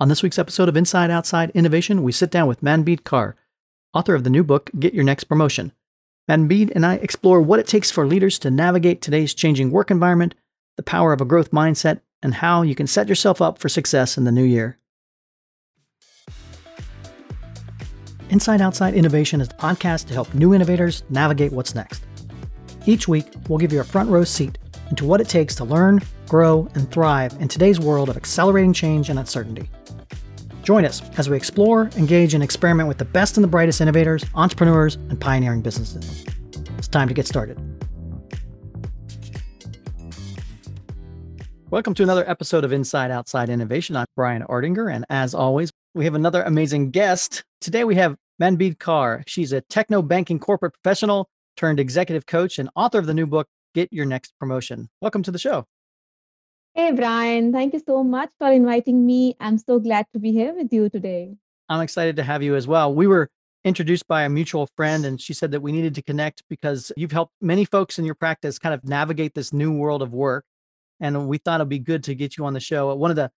On this week's episode of Inside Outside Innovation, we sit down with Manbir Kaur, author of the new book, Get Your Next Promotion. Manbir and I explore what it takes for leaders to navigate today's changing work environment, the power of a growth mindset, and how you can set yourself up for success in the new year. Inside Outside Innovation is a podcast to help new innovators navigate what's next. Each week, we'll give you a front row seat into what it takes to learn, grow, and thrive in today's world of accelerating change and uncertainty. Join us as we explore, engage, and experiment with the best and the brightest innovators, entrepreneurs, and pioneering businesses. It's time to get started. Welcome to another episode of Inside Outside Innovation. I'm Brian Ardinger, and as always, we have another amazing guest. Today we have Manbir Kaur. She's a techno banking corporate professional turned executive coach and author of the new book, Get Your Next Promotion. Welcome to the show. Hey, Brian. Thank you so much for inviting me. I'm so glad to be here with you today. I'm excited to have you as well. We were introduced by a mutual friend, and she said that we needed to connect because you've helped many folks in your practice kind of navigate this new world of work. And we thought it'd be good to get you on the show. One of the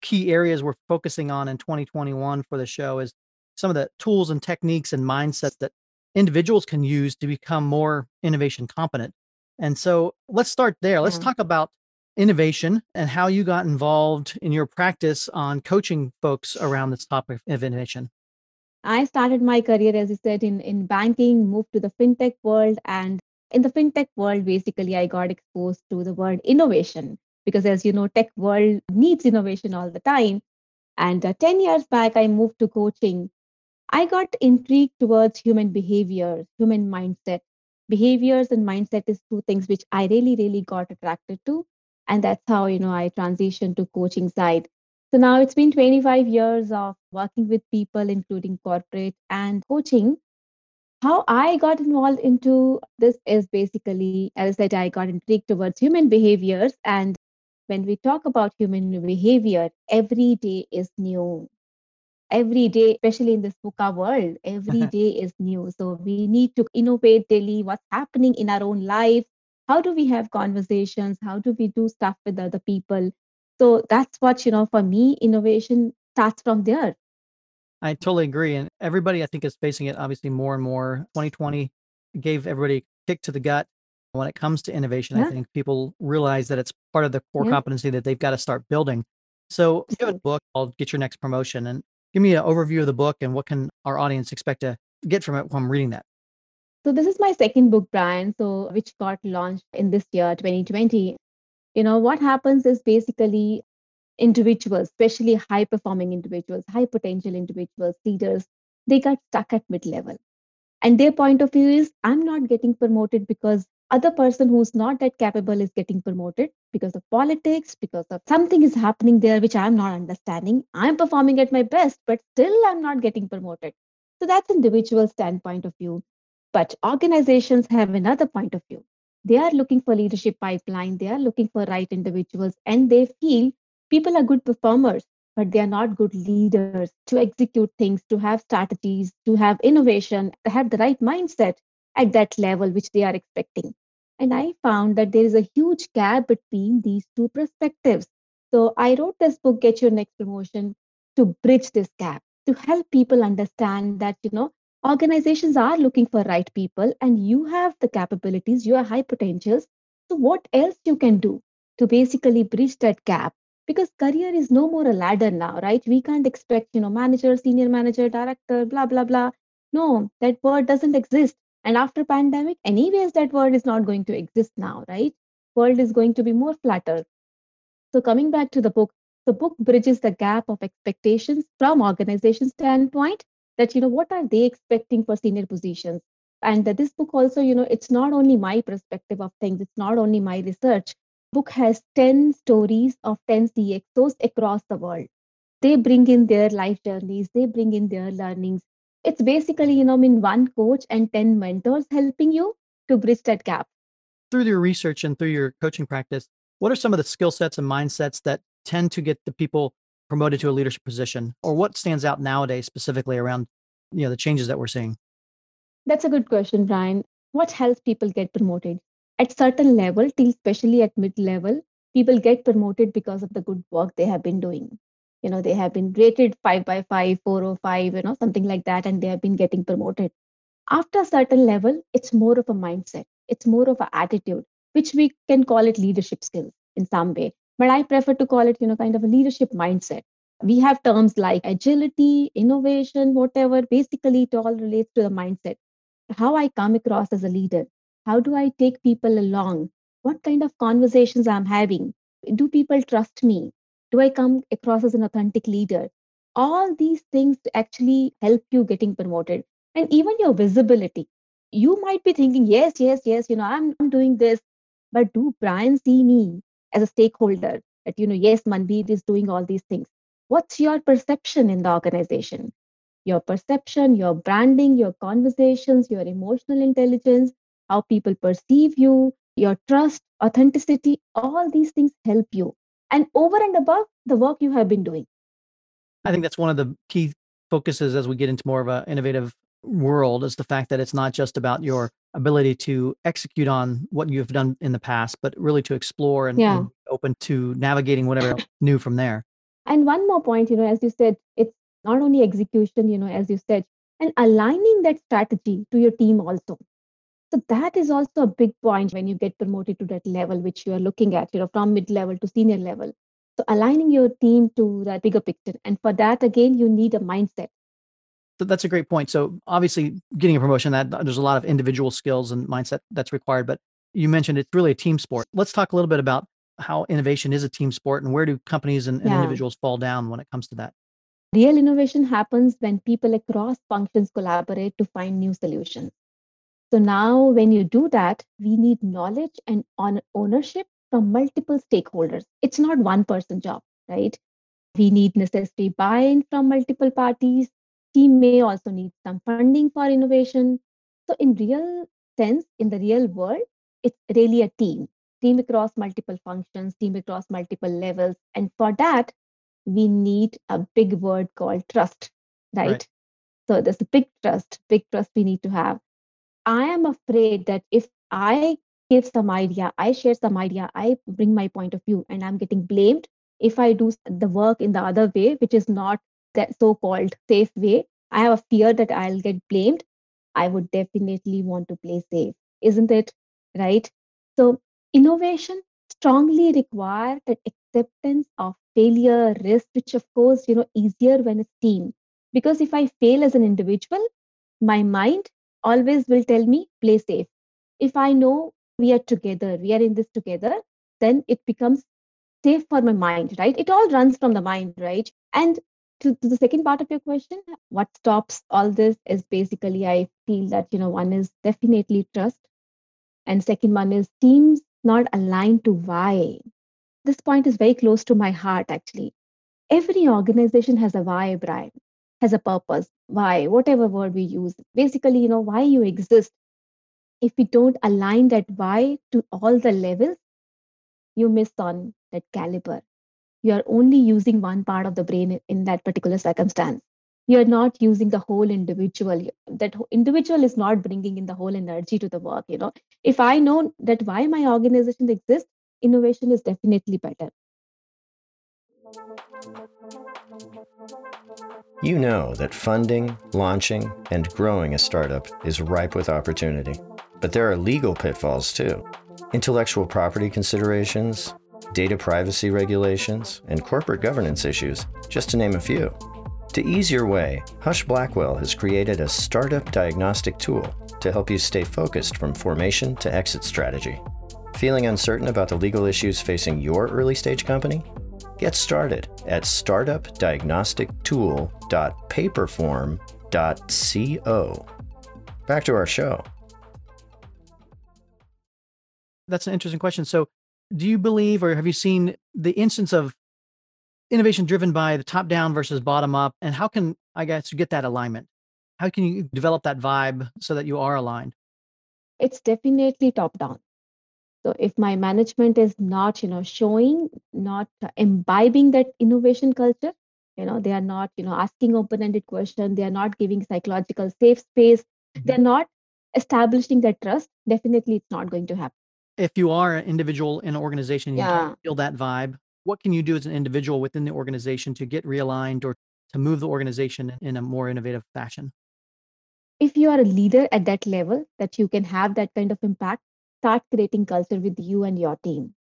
key areas we're focusing on in 2021 for the show is some of the tools and techniques and mindsets that individuals can use to become more innovation competent. And so let's start there. Let's yeah. talk about innovation and how you got involved in your practice on coaching folks around this topic of innovation. I started my career, as you said, in, in banking, moved to the fintech world. And in the fintech world, basically, I got exposed to the word innovation because, as you know, tech world needs innovation all the time. And uh, 10 years back, I moved to coaching. I got intrigued towards human behavior, human mindset. Behaviors and mindset is two things which I really, really got attracted to and that's how you know i transitioned to coaching side. So now it's been 25 years of working with people including corporate and coaching. How i got involved into this is basically as i said i got intrigued towards human behaviors. And when we talk about human behavior every day is new. Every day especially in this VUCA world every day is new. So we need to innovate daily what's happening in our own life how do we have conversations? How do we do stuff with other people? So that's what you know for me innovation starts from there. I totally agree and everybody i think is facing it obviously more and more. 2020 gave everybody a kick to the gut. When it comes to innovation yeah. i think people realize that it's part of the core yeah. competency that they've got to start building. So you have a book called get your next promotion and give me an overview of the book and what can our audience expect to get from it from reading that so this is my second book, Brian, so which got launched in this year, 2020. You know, what happens is basically individuals, especially high performing individuals, high potential individuals, leaders, they got stuck at mid level. And their point of view is I'm not getting promoted because other person who's not that capable is getting promoted because of politics, because of something is happening there which I'm not understanding. I'm performing at my best, but still I'm not getting promoted. So that's individual standpoint of view. But organizations have another point of view. They are looking for leadership pipeline, they are looking for right individuals, and they feel people are good performers, but they are not good leaders to execute things, to have strategies, to have innovation, to have the right mindset at that level which they are expecting. And I found that there is a huge gap between these two perspectives. So I wrote this book, Get Your Next Promotion, to bridge this gap, to help people understand that, you know, organizations are looking for right people and you have the capabilities you are high potentials. So what else you can do to basically bridge that gap? Because career is no more a ladder now right? We can't expect you know manager senior manager director blah blah blah. No that word doesn't exist. And after pandemic anyways that word is not going to exist now right? World is going to be more flatter. So coming back to the book the book bridges the gap of expectations from organization standpoint that you know what are they expecting for senior positions? And that this book also you know it's not only my perspective of things it's not only my research. Book has 10 stories of 10 cxos across the world. They bring in their life journeys they bring in their learnings. It's basically you know I mean one coach and 10 mentors helping you to bridge that gap. Through your research and through your coaching practice what are some of the skill sets and mindsets that tend to get the people promoted to a leadership position or what stands out nowadays specifically around you know the changes that we're seeing? That's a good question brian. What helps people get promoted? At certain level especially at mid level people get promoted because of the good work they have been doing. You know, they have been rated five by five, four or five, you know, something like that, and they have been getting promoted. After a certain level, it's more of a mindset, it's more of an attitude, which we can call it leadership skills in some way. But I prefer to call it, you know, kind of a leadership mindset. We have terms like agility, innovation, whatever. Basically, it all relates to the mindset. How I come across as a leader. How do I take people along? What kind of conversations I'm having? Do people trust me? Do I come across as an authentic leader? All these things actually help you getting promoted. And even your visibility. You might be thinking, yes, yes, yes, you know, I'm, I'm doing this. But do Brian see me as a stakeholder? That, you know, yes, Mandeep is doing all these things. What's your perception in the organization? Your perception, your branding, your conversations, your emotional intelligence, how people perceive you, your trust, authenticity, all these things help you. And over and above the work you have been doing. I think that's one of the key focuses as we get into more of an innovative world is the fact that it's not just about your ability to execute on what you've done in the past, but really to explore and, Yeah. and open to navigating whatever new from there. And one more point, you know, as you said, it's not only execution, you know, as you said, and aligning that strategy to your team also. So that is also a big point when you get promoted to that level, which you are looking at, you know, from mid level to senior level. So aligning your team to that bigger picture. And for that, again, you need a mindset. That's a great point. So obviously, getting a promotion that there's a lot of individual skills and mindset that's required. But you mentioned it's really a team sport. Let's talk a little bit about how innovation is a team sport and where do companies and, and Yeah. individuals fall down when it comes to that. Real innovation happens when people across functions collaborate to find new solutions. So now, when you do that, we need knowledge and on ownership from multiple stakeholders. It's not one person job, right? We need necessary buy-in from multiple parties. Team may also need some funding for innovation. So, in real sense, in the real world, it's really a team, team across multiple functions, team across multiple levels, and for that, we need a big word called trust, right? Right. So there's a big trust, big trust we need to have. I am afraid that if I give some idea, I share some idea, I bring my point of view, and I'm getting blamed if I do the work in the other way, which is not that so called safe way. I have a fear that I'll get blamed. I would definitely want to play safe, isn't it? Right? So, innovation strongly require that acceptance of failure, risk, which of course, you know, easier when it's team. Because if I fail as an individual, my mind always will tell me play safe. If I know we are together, we are in this together, then it becomes safe for my mind, right? It all runs from the mind, right? And to, to the second part of your question, what stops all this is basically I feel that, you know, one is definitely trust. And second one is teams not aligned to why. This point is very close to my heart, actually. Every organization has a why, Brian, has a purpose, why, whatever word we use. Basically, you know, why you exist. If we don't align that why to all the levels, you miss on that caliber. You are only using one part of the brain in that particular circumstance. You're not using the whole individual. That individual is not bringing in the whole energy to the work. You know, if I know that why my organization exists, innovation is definitely better. You know that funding, launching, and growing a startup is ripe with opportunity. But there are legal pitfalls too intellectual property considerations, data privacy regulations, and corporate governance issues, just to name a few. To ease your way, Husch Blackwell has created a startup diagnostic tool to help you stay focused from formation to exit strategy. Feeling uncertain about the legal issues facing your early stage company? Get started at startupdiagnostictool.paperform.co. Back to our show. That's an interesting question. So, do you believe or have you seen the instance of innovation driven by the top down versus bottom up? And how can, I guess, you get that alignment? How can you develop that vibe so that you are aligned? It's definitely top down. So if my management is not, you know, showing, not imbibing that innovation culture, you know, they are not, you know, asking open-ended questions, they are not giving psychological safe space, Mhm. they're not establishing that trust, definitely it's not going to happen. If you are an individual in an organization, you Yeah. feel that vibe, what can you do as an individual within the organization to get realigned or to move the organization in a more innovative fashion? If you are a leader at that level, that you can have that kind of impact, start creating culture with you and your team.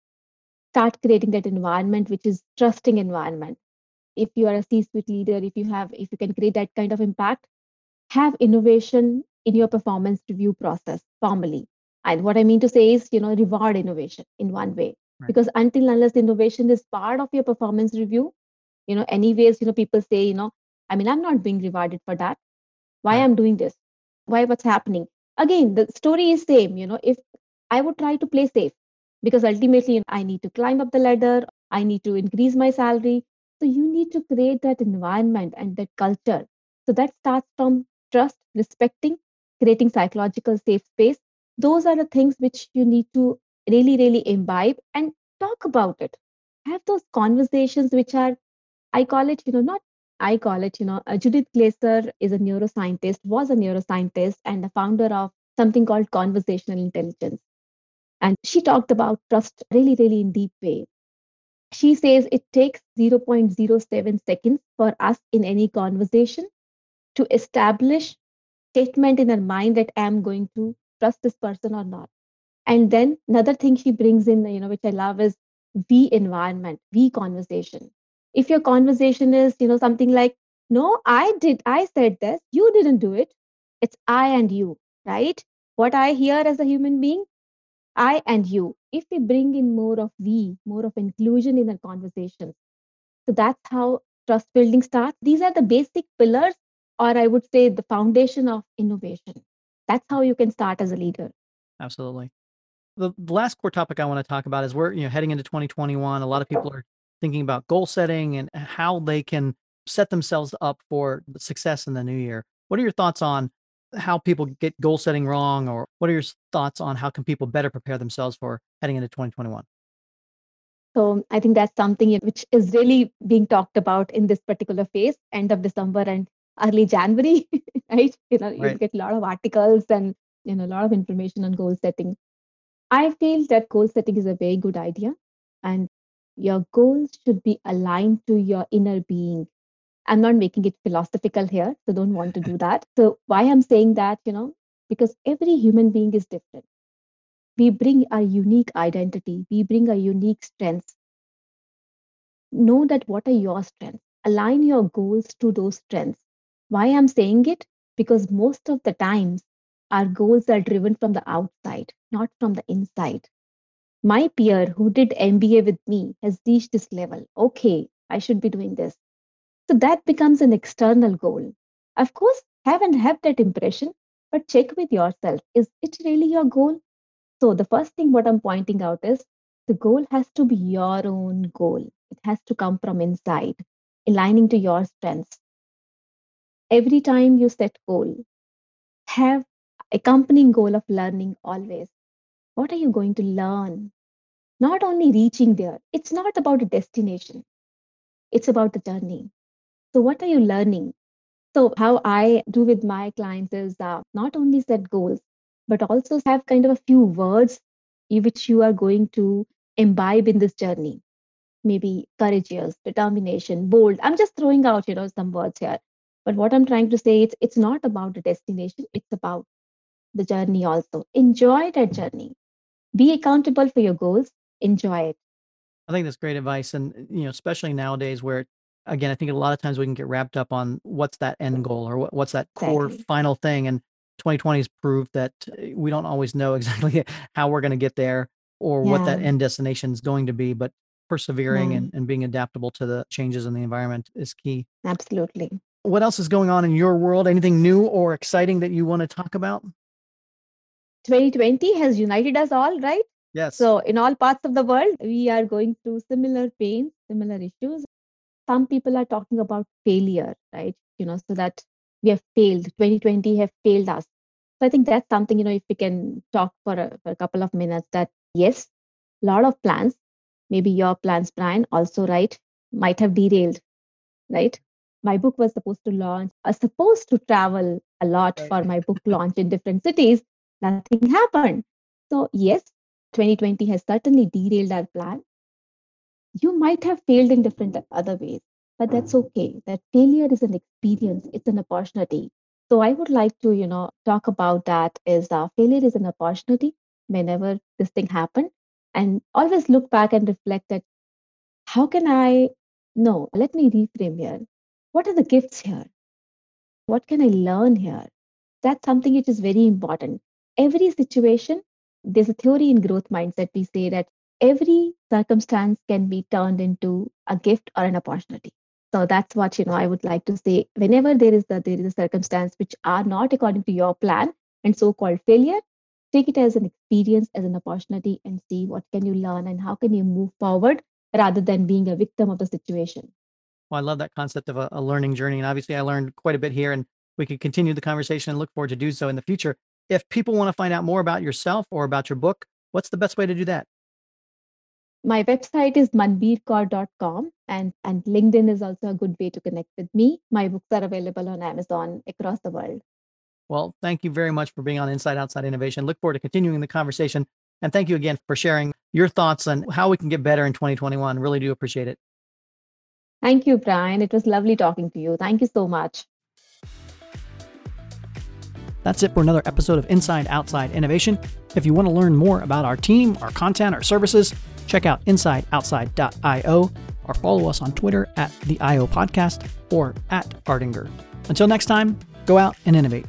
Start creating that environment, which is trusting environment. If you are a C-suite leader, if you have, if you can create that kind of impact, have innovation in your performance review process formally. And what I mean to say is, you know, reward innovation in one way. Right. Because until unless innovation is part of your performance review, you know, anyways, you know, people say, you know, I mean, I'm not being rewarded for that. Why right. I'm doing this? Why what's happening? Again, the story is same, you know, if I would try to play safe because ultimately you know, I need to climb up the ladder, I need to increase my salary. So you need to create that environment and that culture. So that starts from trust, respecting, creating psychological safe space. Those are the things which you need to really, really imbibe and talk about it. Have those conversations which are, I call it, you know, not I call it, you know, uh, Judith Glaser is a neuroscientist, was a neuroscientist, and the founder of something called conversational intelligence. And she talked about trust really, really in deep way. She says it takes 0.07 seconds for us in any conversation to establish statement in our mind that I'm going to trust this person or not. And then another thing she brings in, you know, which I love is we environment, we conversation. If your conversation is, you know, something like, no, I did, I said this, you didn't do it. It's I and you, right? What I hear as a human being, I and you. If we bring in more of we, more of inclusion in our conversation so that's how trust building starts. These are the basic pillars, or I would say the foundation of innovation. That's how you can start as a leader. Absolutely the, the last core topic I want to talk about is we're you know heading into 2021. A lot of people are thinking about goal setting and how they can set themselves up for success in the new year. What are your thoughts on how people get goal setting wrong, or what are your thoughts on how can people better prepare themselves for heading into 2021? So I think that's something which is really being talked about in this particular phase, end of December and early January, right? You know, right. you get a lot of articles and you know a lot of information on goal setting. I feel that goal setting is a very good idea, and your goals should be aligned to your inner being. I'm not making it philosophical here, so don't want to do that. So, why I'm saying that, you know, because every human being is different. We bring our unique identity, we bring our unique strengths. Know that what are your strengths, align your goals to those strengths. Why I'm saying it? Because most of the times, our goals are driven from the outside, not from the inside. My peer who did MBA with me has reached this level. Okay, I should be doing this. So that becomes an external goal. Of course, have and have that impression, but check with yourself is it really your goal? So, the first thing what I'm pointing out is the goal has to be your own goal. It has to come from inside, aligning to your strengths. Every time you set goal, have accompanying goal of learning always. What are you going to learn? Not only reaching there, it's not about a destination, it's about the journey. So, what are you learning? So, how I do with my clients is uh, not only set goals, but also have kind of a few words which you are going to imbibe in this journey. Maybe courageous, determination, bold. I'm just throwing out, you know, some words here. But what I'm trying to say is it's not about the destination, it's about the journey also. Enjoy that journey. Be accountable for your goals. Enjoy it. I think that's great advice. And, you know, especially nowadays where, again, I think a lot of times we can get wrapped up on what's that end goal or what, what's that core exactly. final thing. And 2020 has proved that eh, we don't always know exactly how we're going to get there or yeah. what that end destination is going to be. But persevering yeah. and, and being adaptable to the changes in the environment is key. Absolutely. What else is going on in your world? Anything new or exciting that you want to talk about? 2020 has united us all, right? Yes. So, in all parts of the world, we are going through similar pains, similar issues. Some people are talking about failure, right? You know, so that we have failed. 2020 have failed us. So, I think that's something, you know, if we can talk for a, for a couple of minutes, that yes, a lot of plans, maybe your plans, Brian, also, right, might have derailed, right? My book was supposed to launch, I was supposed to travel a lot for my book launch in different cities nothing happened. So, yes, 2020 has certainly derailed our plan. you might have failed in different other ways, but that's okay. That failure is an experience, it's an opportunity. So I would like to, you know, talk about that is uh, failure is an opportunity whenever this thing happened and always look back and reflect that how can I, no, let me reframe here. What are the gifts here? What can I learn here? That's something which is very important. Every situation, there's a theory in growth mindset. We say that every circumstance can be turned into a gift or an opportunity. So that's what you know I would like to say. Whenever there is that there is a circumstance which are not according to your plan and so-called failure, take it as an experience, as an opportunity, and see what can you learn and how can you move forward rather than being a victim of the situation. Well, I love that concept of a, a learning journey. And obviously I learned quite a bit here and we could continue the conversation and look forward to do so in the future. If people want to find out more about yourself or about your book, what's the best way to do that? My website is manbirkaur.com and, and LinkedIn is also a good way to connect with me. My books are available on Amazon across the world. Well, thank you very much for being on Inside Outside Innovation. Look forward to continuing the conversation. And thank you again for sharing your thoughts on how we can get better in 2021. Really do appreciate it. Thank you, Brian. It was lovely talking to you. Thank you so much. That's it for another episode of Inside Outside Innovation. If you want to learn more about our team, our content, our services, check out insideoutside.io or follow us on Twitter at the IO Podcast or at Ardinger. Until next time, go out and innovate.